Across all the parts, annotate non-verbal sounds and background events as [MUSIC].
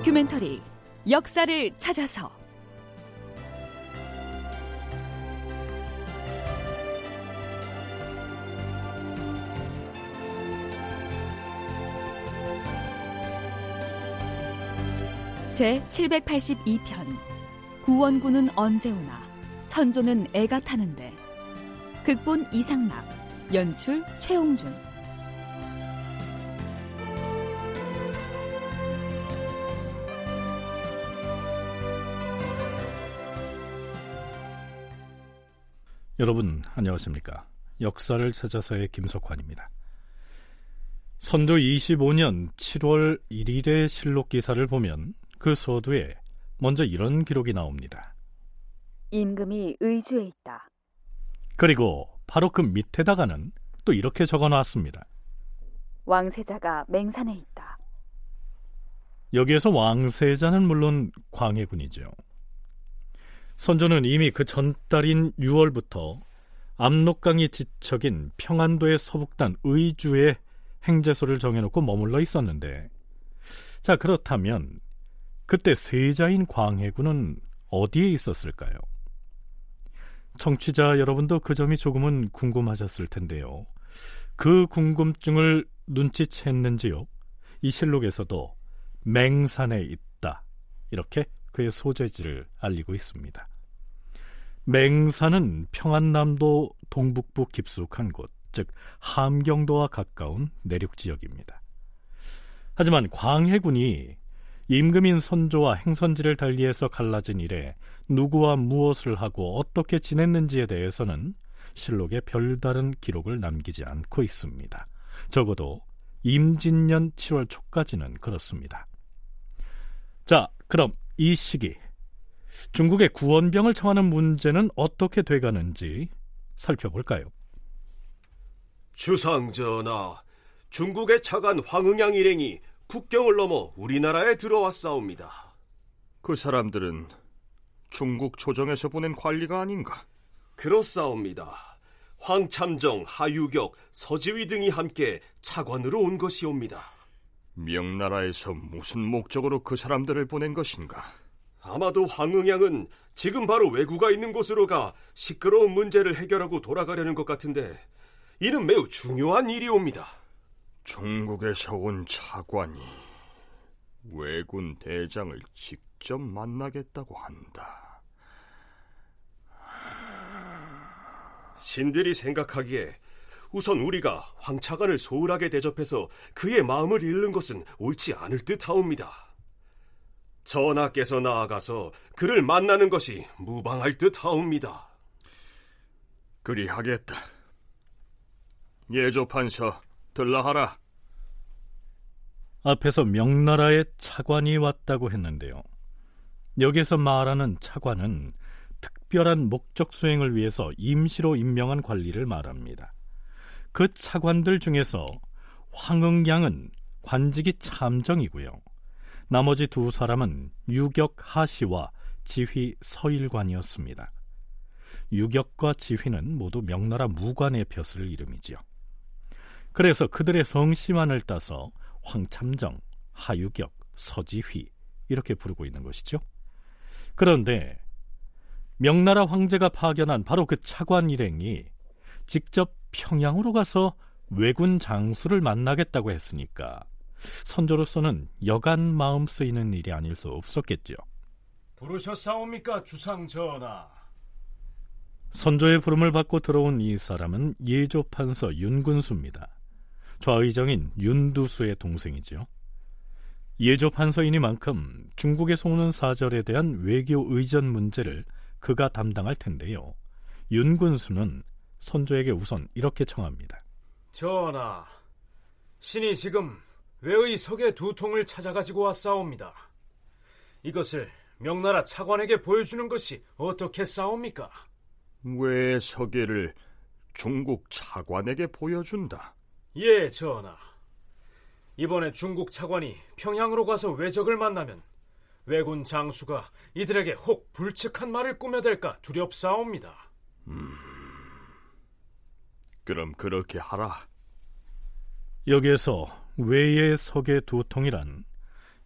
다큐멘터리 역사를 찾아서. 제 782편 구원군은 언제 오나 선조는 애가 타는데. 극본 이상락 연출 최홍준 여러분 안녕하십니까? 역사를 찾아서의 김석환입니다. 선조 25년 7월 1일의 실록 기사를 보면 그 서두에 먼저 이런 기록이 나옵니다. 임금이 의주에 있다. 그리고 바로 그 밑에다가는 또 이렇게 적어 놨습니다. 왕세자가 맹산에 있다. 여기에서 왕세자는 물론 광해군이죠. 선조는 이미 그 전달인 6월부터 압록강이 지척인 평안도의 서북단 의주에 행제소를 정해놓고 머물러 있었는데 자 그렇다면 그때 세자인 광해군은 어디에 있었을까요? 청취자 여러분도 그 점이 조금은 궁금하셨을 텐데요. 그 궁금증을 눈치챘는지요? 이 실록에서도 맹산에 있다. 이렇게 그의 소재지를 알리고 있습니다. 맹산은 평안남도 동북부 깊숙한 곳, 즉 함경도와 가까운 내륙 지역입니다. 하지만 광해군이 임금인 선조와 행선지를 달리해서 갈라진 이래 누구와 무엇을 하고 어떻게 지냈는지에 대해서는 실록에 별다른 기록을 남기지 않고 있습니다. 적어도 임진년 7월 초까지는 그렇습니다. 자, 그럼 이 시기 중국의 구원병을 청하는 문제는 어떻게 돼가는지 살펴볼까요? 주상전하, 중국의 차관 황응양 일행이 국경을 넘어 우리나라에 들어왔사옵니다. 그 사람들은 중국 조정에서 보낸 관리가 아닌가? 그렇사옵니다. 황참정, 하유격, 서지위 등이 함께 차관으로 온 것이옵니다. 명나라에서 무슨 목적으로 그 사람들을 보낸 것인가? 아마도 황응양은 지금 바로 왜구가 있는 곳으로 가 시끄러운 문제를 해결하고 돌아가려는 것 같은데 이는 매우 중요한 일이옵니다. 중국에서 온 차관이 왜군 대장을 직접 만나겠다고 한다. 신들이 생각하기에 우선 우리가 황차관을 소홀하게 대접해서 그의 마음을 잃는 것은 옳지 않을 듯하옵니다. 전하께서 나아가서 그를 만나는 것이 무방할 듯하옵니다. 그리하겠다. 예조판서 들라하라. 앞에서 명나라의 차관이 왔다고 했는데요. 여기서 말하는 차관은 특별한 목적 수행을 위해서 임시로 임명한 관리를 말합니다. 그 차관들 중에서 황응양은 관직이 참정이고요. 나머지 두 사람은 유격 하시와 지휘 서일관이었습니다. 유격과 지휘는 모두 명나라 무관의 벼슬 이름이지요. 그래서 그들의 성씨만을 따서 황참정, 하유격, 서지휘 이렇게 부르고 있는 것이죠. 그런데 명나라 황제가 파견한 바로 그 차관 일행이 직접 평양으로 가서 왜군 장수를 만나겠다고 했으니까 선조로서는 여간 마음 쓰이는 일이 아닐 수 없었겠죠. 부르셨사옵니까 주상 전하? 선조의 부름을 받고 들어온 이 사람은 예조 판서 윤군수입니다. 좌의정인 윤두수의 동생이지요. 예조 판서이니만큼 중국에서 오는 사절에 대한 외교 의전 문제를 그가 담당할 텐데요. 윤군수는 선조에게 우선 이렇게 청합니다. 전하, 신이 지금 외의 석의 두 통을 찾아가지고 왔사옵니다. 이것을 명나라 차관에게 보여주는 것이 어떻게 싸웁니까? 왜 서계를 중국 차관에게 보여준다? 예, 전하. 이번에 중국 차관이 평양으로 가서 외적을 만나면 왜군 장수가 이들에게 혹 불측한 말을 꾸며댈까 두렵사옵니다. 음, 그럼 그렇게 하라. 여기에서 외의 석의 두 통이란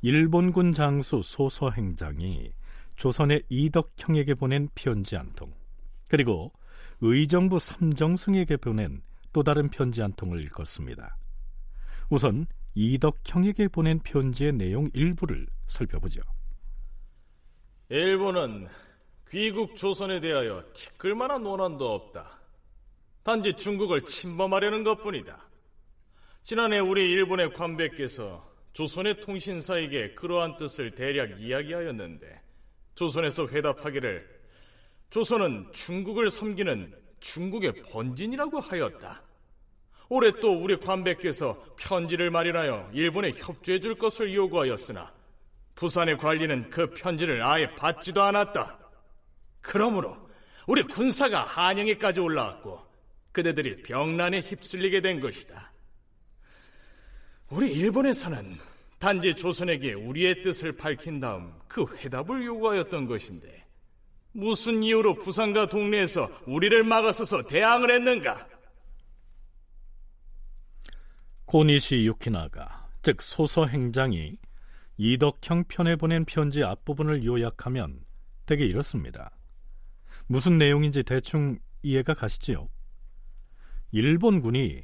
일본군 장수 소서 행장이 조선의 이덕형에게 보낸 편지 한 통, 그리고 의정부 삼정승에게 보낸 또 다른 편지 한 통을 읽었습니다. 우선 이덕형에게 보낸 편지의 내용 일부를 살펴보죠. 일본은 귀국 조선에 대하여 티끌만한 원한도 없다. 단지 중국을 침범하려는 것뿐이다. 지난해 우리 일본의 관백께서 조선의 통신사에게 그러한 뜻을 대략 이야기하였는데 조선에서 회답하기를 조선은 중국을 섬기는 중국의 번진이라고 하였다. 올해 또 우리 관백께서 편지를 마련하여 일본에 협조해 줄 것을 요구하였으나 부산의 관리는 그 편지를 아예 받지도 않았다. 그러므로 우리 군사가 한양에까지 올라왔고 그대들이 병난에 휩쓸리게 된 것이다. 우리 일본에서는 단지 조선에게 우리의 뜻을 밝힌 다음 그 회답을 요구하였던 것인데 무슨 이유로 부산과 동네에서 우리를 막아서서 대항을 했는가? 고니시 유키나가 즉 소서 행장이 이덕형 편에 보낸 편지 앞부분을 요약하면 대개 이렇습니다. 무슨 내용인지 대충 이해가 가시지요? 일본군이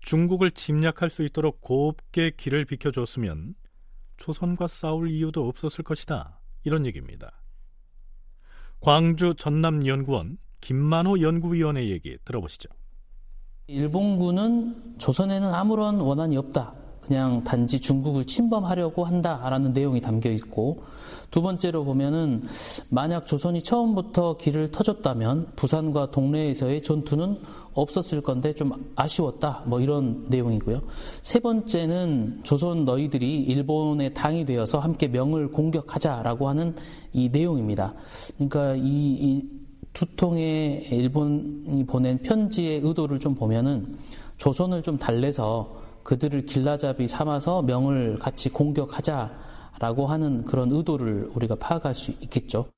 중국을 침략할 수 있도록 곱게 길을 비켜줬으면 조선과 싸울 이유도 없었을 것이다. 이런 얘기입니다. 광주 전남연구원 김만호 연구위원의 얘기 들어보시죠. 일본군은 조선에는 아무런 원한이 없다. 그냥 단지 중국을 침범하려고 한다라는 내용이 담겨 있고 두 번째로 보면은 만약 조선이 처음부터 길을 터줬다면 부산과 동네에서의 전투는 없었을 건데 좀 아쉬웠다. 뭐 이런 내용이고요. 세 번째는 조선 너희들이 일본의 당이 되어서 함께 명을 공격하자라고 하는 이 내용입니다. 그러니까 이, 이 두 통의 일본이 보낸 편지의 의도를 좀 보면은 조선을 좀 달래서 그들을 길라잡이 삼아서 명을 같이 공격하자라고 하는 그런 의도를 우리가 파악할 수 있겠죠.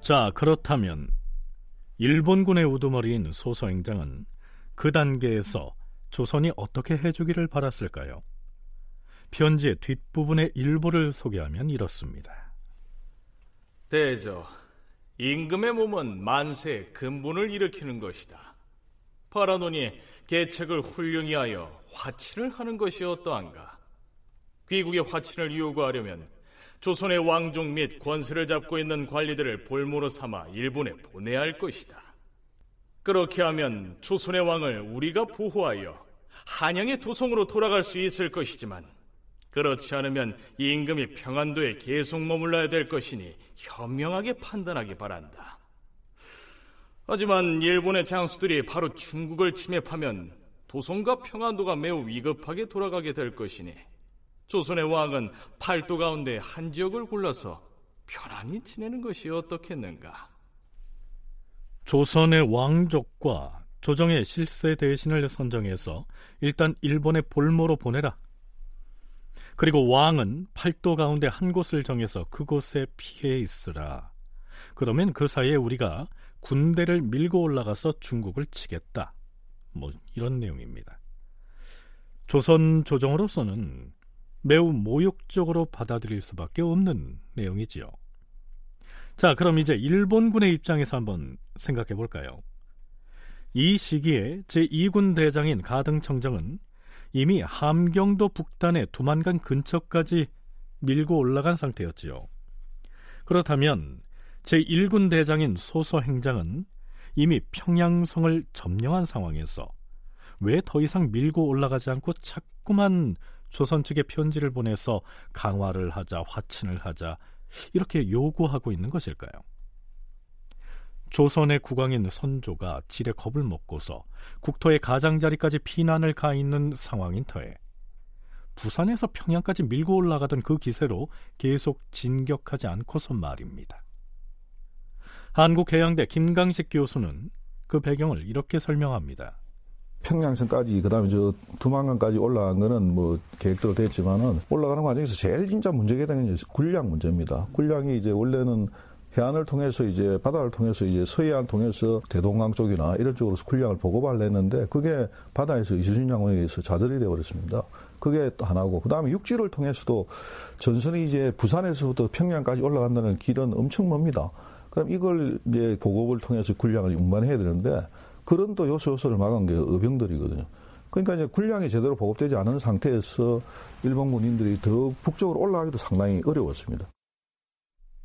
자, 그렇다면 일본군의 우두머리인 소서행장은 그 단계에서 조선이 어떻게 해주기를 바랐을까요? 편지의 뒷부분의 일부를 소개하면 이렇습니다. 대저, 임금의 몸은 만세의 근본을 일으키는 것이다. 바라노니 계책을 훌륭히 하여 화친을 하는 것이 어떠한가? 귀국의 화친을 요구하려면 조선의 왕족 및 권세를 잡고 있는 관리들을 볼모로 삼아 일본에 보내야 할 것이다. 그렇게 하면 조선의 왕을 우리가 보호하여 한양의 도성으로 돌아갈 수 있을 것이지만 그렇지 않으면 임금이 평안도에 계속 머물러야 될 것이니 현명하게 판단하기 바란다. 하지만 일본의 장수들이 바로 중국을 침입하면 도성과 평안도가 매우 위급하게 돌아가게 될 것이니 조선의 왕은 팔도 가운데 한 지역을 골라서 편안히 지내는 것이 어떻겠는가? 조선의 왕족과 조정의 실세 대신을 선정해서 일단 일본의 볼모로 보내라. 그리고 왕은 팔도 가운데 한 곳을 정해서 그곳에 피해 있으라. 그러면 그 사이에 우리가 군대를 밀고 올라가서 중국을 치겠다. 뭐 이런 내용입니다. 조선 조정으로서는 매우 모욕적으로 받아들일 수밖에 없는 내용이지요. 자, 그럼 이제 일본군의 입장에서 한번 생각해 볼까요? 이 시기에 제2군 대장인 가등청정은 이미 함경도 북단의 두만강 근처까지 밀고 올라간 상태였지요. 그렇다면 제1군 대장인 소서 행장은 이미 평양성을 점령한 상황에서 왜 더 이상 밀고 올라가지 않고 자꾸만 조선 측에 편지를 보내서 강화를 하자, 화친을 하자 이렇게 요구하고 있는 것일까요? 조선의 국왕인 선조가 지레 겁을 먹고서 국토의 가장자리까지 피난을 가 있는 상황인 터에 부산에서 평양까지 밀고 올라가던 그 기세로 계속 진격하지 않고서 말입니다. 한국해양대 김강식 교수는 그 배경을 이렇게 설명합니다. 평양선까지 그다음에 저 두만강까지 올라간 거는 뭐 계획대로 됐지만은 올라가는 과정에서 제일 진짜 문제가 되는 게 군량 문제입니다. 군량이 이제 원래는 해안을 통해서 이제 바다를 통해서 이제 서해안 통해서 대동강 쪽이나 이런 쪽으로 군량을 보고를 했는데 그게 바다에서 이수진 장군에 의해서 좌절이 되어버렸습니다. 그게 또 하나고 그다음에 육지를 통해서도 전선이 이제 부산에서부터 평양까지 올라간다는 길은 엄청 멉니다. 그럼 이걸 이제 보급을 통해서 군량을 운반해야 되는데 그런 또 요소 요소를 막은 게 의병들이거든요. 그러니까 이제 군량이 제대로 보급되지 않은 상태에서 일본 군인들이 더 북쪽으로 올라가기도 상당히 어려웠습니다.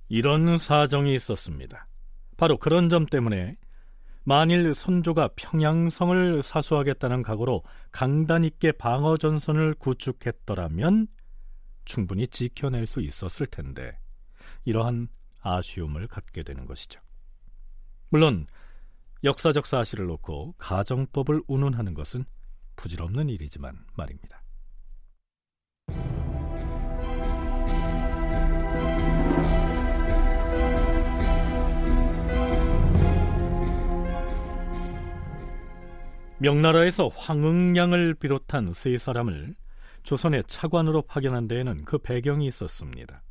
이런 사정이 있었습니다. 바로 그런 점 때문에 만일 선조가 평양성을 사수하겠다는 각오로 강단 있게 방어 전선을 구축했더라면 충분히 지켜낼 수 있었을 텐데 이러한 아쉬움을 갖게 되는 것이죠. 물론 역사적 사실을 놓고 가정법을 운운하는 것은 부질없는 일이지만 말입니다. 명나라에서 황응량을 비롯한 세 사람을 조선의 차관으로 파견한 데에는 그 배경이 있었습니다.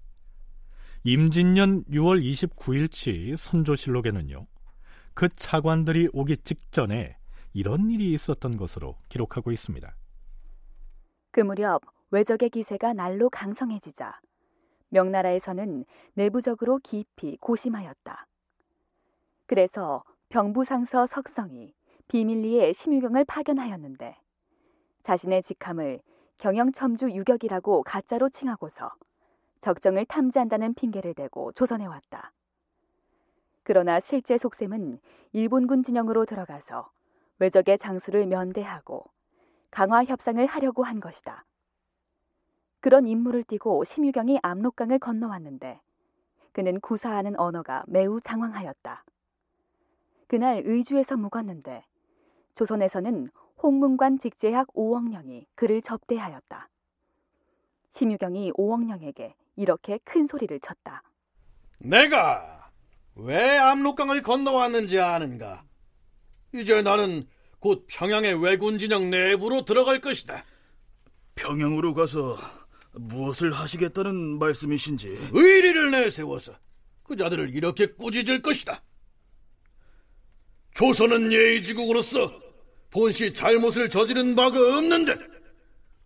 임진년 6월 29일치 선조실록에는요, 그 차관들이 오기 직전에 이런 일이 있었던 것으로 기록하고 있습니다. 그 무렵 외적의 기세가 날로 강성해지자 명나라에서는 내부적으로 깊이 고심하였다. 그래서 병부상서 석성이 비밀리에 심유경을 파견하였는데 자신의 직함을 경영첨주 유격이라고 가짜로 칭하고서 적정을 탐지한다는 핑계를 대고 조선에 왔다. 그러나 실제 속셈은 일본군 진영으로 들어가서 외적의 장수를 면대하고 강화 협상을 하려고 한 것이다. 그런 임무를 띠고 심유경이 압록강을 건너왔는데 그는 구사하는 언어가 매우 장황하였다. 그날 의주에서 묵었는데 조선에서는 홍문관 직제학 오억령이 그를 접대하였다. 심유경이 오억령에게 이렇게 큰 소리를 쳤다. 내가 왜 압록강을 건너왔는지 아는가? 이제 나는 곧 평양의 왜군 진영 내부로 들어갈 것이다. 평양으로 가서 무엇을 하시겠다는 말씀이신지? 의리를 내세워서 그 자들을 이렇게 꾸짖을 것이다. 조선은 예의지국으로서 본시 잘못을 저지른 바가 없는데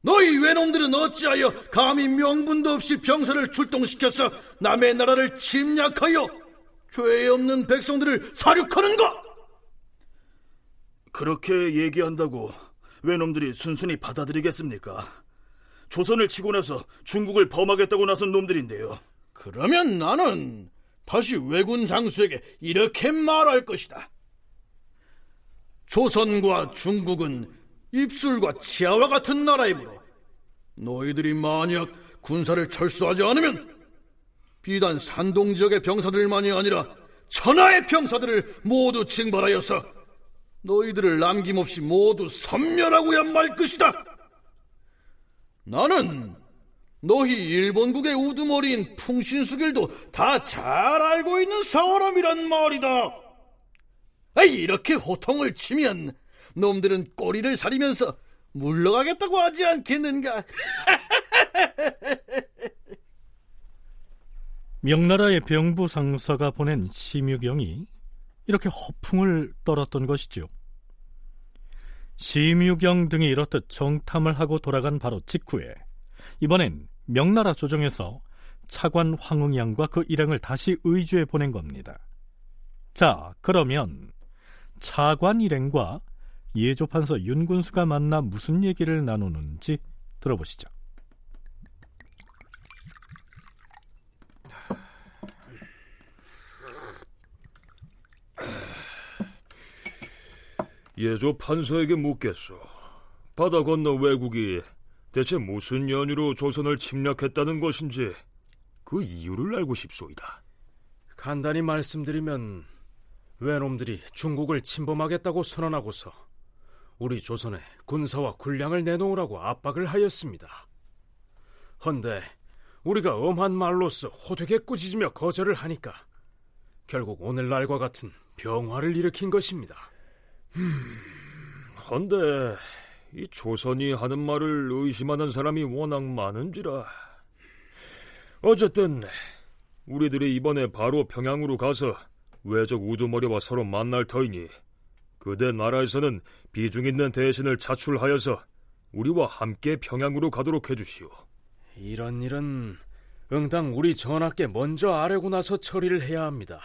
너희 외놈들은 어찌하여 감히 명분도 없이 병사를 출동시켜서 남의 나라를 침략하여 죄 없는 백성들을 사륙하는가? 그렇게 얘기한다고 외놈들이 순순히 받아들이겠습니까? 조선을 치고 나서 중국을 범하겠다고 나선 놈들인데요. 그러면 나는 다시 왜군 장수에게 이렇게 말할 것이다. 조선과 중국은 입술과 치아와 같은 나라이므로 너희들이 만약 군사를 철수하지 않으면 비단 산동 지역의 병사들만이 아니라 천하의 병사들을 모두 징발하여서 너희들을 남김없이 모두 섬멸하고야 말 것이다. 나는 너희 일본국의 우두머리인 풍신수길도 다 잘 알고 있는 사람이란 말이다. 이렇게 호통을 치면 놈들은 꼬리를 사리면서 물러가겠다고 하지 않겠는가? [LAUGHS] 명나라의 병부 상서가 보낸 심유경이 이렇게 허풍을 떨었던 것이죠. 심유경 등이 이렇듯 정탐을 하고 돌아간 바로 직후에 이번엔 명나라 조정에서 차관 황응양과 그 일행을 다시 의주에 보낸 겁니다. 자, 그러면 차관 일행과 예조 판서 윤군수가 만나 무슨 얘기를 나누는지 들어보시죠. 예조 판서에게 묻겠소. 바다 건너 외국이 대체 무슨 연유로 조선을 침략했다는 것인지 그 이유를 알고 싶소이다. 간단히 말씀드리면 외놈들이 중국을 침범하겠다고 선언하고서 우리 조선에 군사와 군량을 내놓으라고 압박을 하였습니다. 헌데 우리가 엄한 말로써 호되게 꾸짖으며 거절을 하니까 결국 오늘날과 같은 병화를 일으킨 것입니다. 음, 헌데 이 조선이 하는 말을 의심하는 사람이 워낙 많은지라 어쨌든 우리들이 이번에 바로 평양으로 가서 외적 우두머리와 서로 만날 터이니 그대 나라에서는 비중 있는 대신을 자출하여서 우리와 함께 평양으로 가도록 해주시오. 이런 일은 응당 우리 전하께 먼저 아뢰고 나서 처리를 해야 합니다.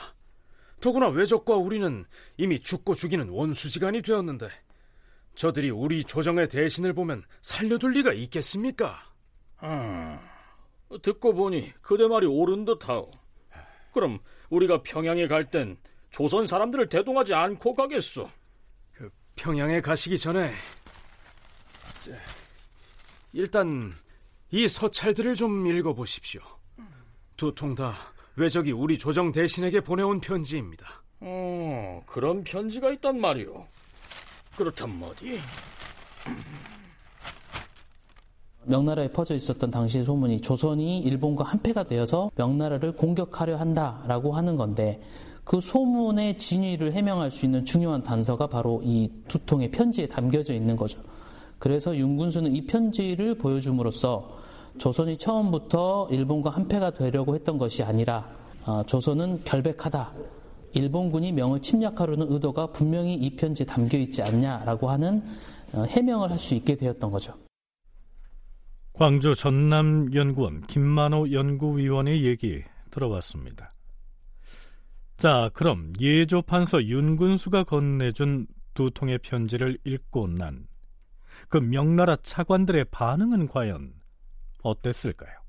더구나 외적과 우리는 이미 죽고 죽이는 원수지간이 되었는데 저들이 우리 조정의 대신을 보면 살려둘 리가 있겠습니까? 아, 듣고 보니 그대 말이 옳은 듯하오. 그럼 우리가 평양에 갈 땐 조선 사람들을 대동하지 않고 가겠소. 그 평양에 가시기 전에 일단 이 서찰들을 좀 읽어보십시오. 두 통 다 외적이 우리 조정 대신에게 보내온 편지입니다. 어, 그런 편지가 있단 말이오. 그렇다면 어디? 명나라에 퍼져 있었던 당시의 소문이 조선이 일본과 한패가 되어서 명나라를 공격하려 한다라고 하는 건데 그 소문의 진위를 해명할 수 있는 중요한 단서가 바로 이 두 통의 편지에 담겨져 있는 거죠. 그래서 윤군수는 이 편지를 보여줌으로써 조선이 처음부터 일본과 한패가 되려고 했던 것이 아니라 어, 조선은 결백하다. 일본군이 명을 침략하려는 의도가 분명히 이 편지에 담겨 있지 않냐라고 하는 어, 해명을 할 수 있게 되었던 거죠. 광주 전남연구원 김만호 연구위원의 얘기 들어봤습니다. 자, 그럼 예조 판서 윤군수가 건네준 두 통의 편지를 읽고 난 그 명나라 차관들의 반응은 과연 어땠을까요?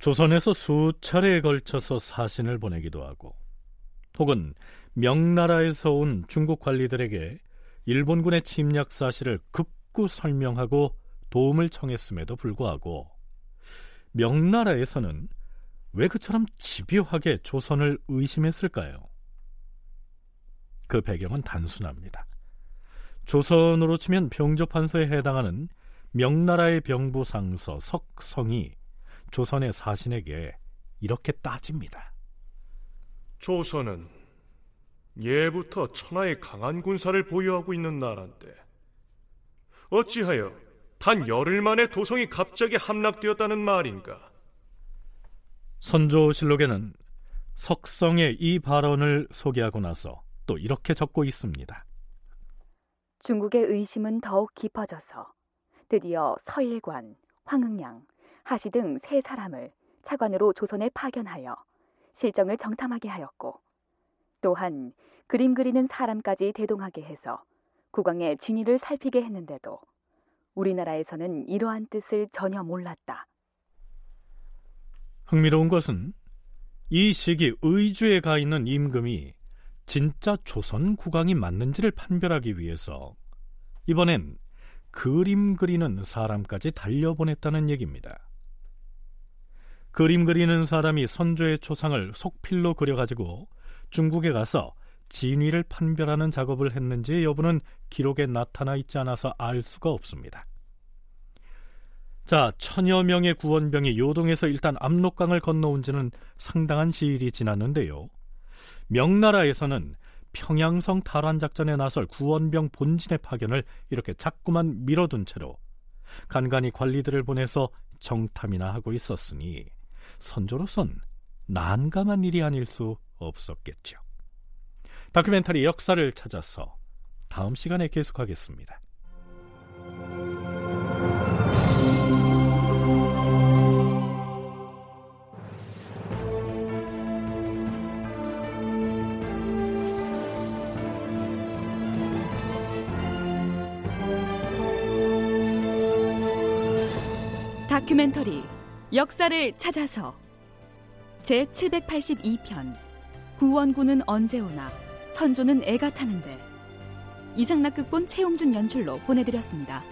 조선에서 수차례에 걸쳐서 사신을 보내기도 하고 혹은 명나라에서 온 중국 관리들에게 일본군의 침략 사실을 극구 설명하고 도움을 청했음에도 불구하고 명나라에서는 왜 그처럼 집요하게 조선을 의심했을까요? 그 배경은 단순합니다. 조선으로 치면 병조판서에 해당하는 명나라의 병부상서 석성이 조선의 사신에게 이렇게 따집니다. 조선은 예부터 천하의 강한 군사를 보유하고 있는 나라인데 어찌하여 단 열흘 만에 도성이 갑자기 함락되었다는 말인가? 선조실록에는 석성의 이 발언을 소개하고 나서 또 이렇게 적고 있습니다. 중국의 의심은 더욱 깊어져서 드디어 서일관, 황응양, 하시 등 세 사람을 차관으로 조선에 파견하여 실정을 정탐하게 하였고 또한 그림 그리는 사람까지 대동하게 해서 국왕의 진위를 살피게 했는데도 우리나라에서는 이러한 뜻을 전혀 몰랐다. 흥미로운 것은 이 시기 의주에 가 있는 임금이 진짜 조선 국왕이 맞는지를 판별하기 위해서 이번엔 그림 그리는 사람까지 달려보냈다는 얘기입니다. 그림 그리는 사람이 선조의 초상을 속필로 그려가지고 중국에 가서 진위를 판별하는 작업을 했는지 여부는 기록에 나타나 있지 않아서 알 수가 없습니다. 자, 천여 명의 구원병이 요동에서 일단 압록강을 건너온 지는 상당한 시일이 지났는데요. 명나라에서는 평양성 탈환 작전에 나설 구원병 본진의 파견을 이렇게 자꾸만 밀어둔 채로 간간히 관리들을 보내서 정탐이나 하고 있었으니 선조로선 난감한 일이 아닐 수 없었겠죠. 다큐멘터리 역사를 찾아서 다음 시간에 계속하겠습니다. 다큐멘터리 역사를 찾아서 제 782편 구원군은 언제 오나 선조는 애가 타는데 이상락극본 최용준 연출로 보내드렸습니다.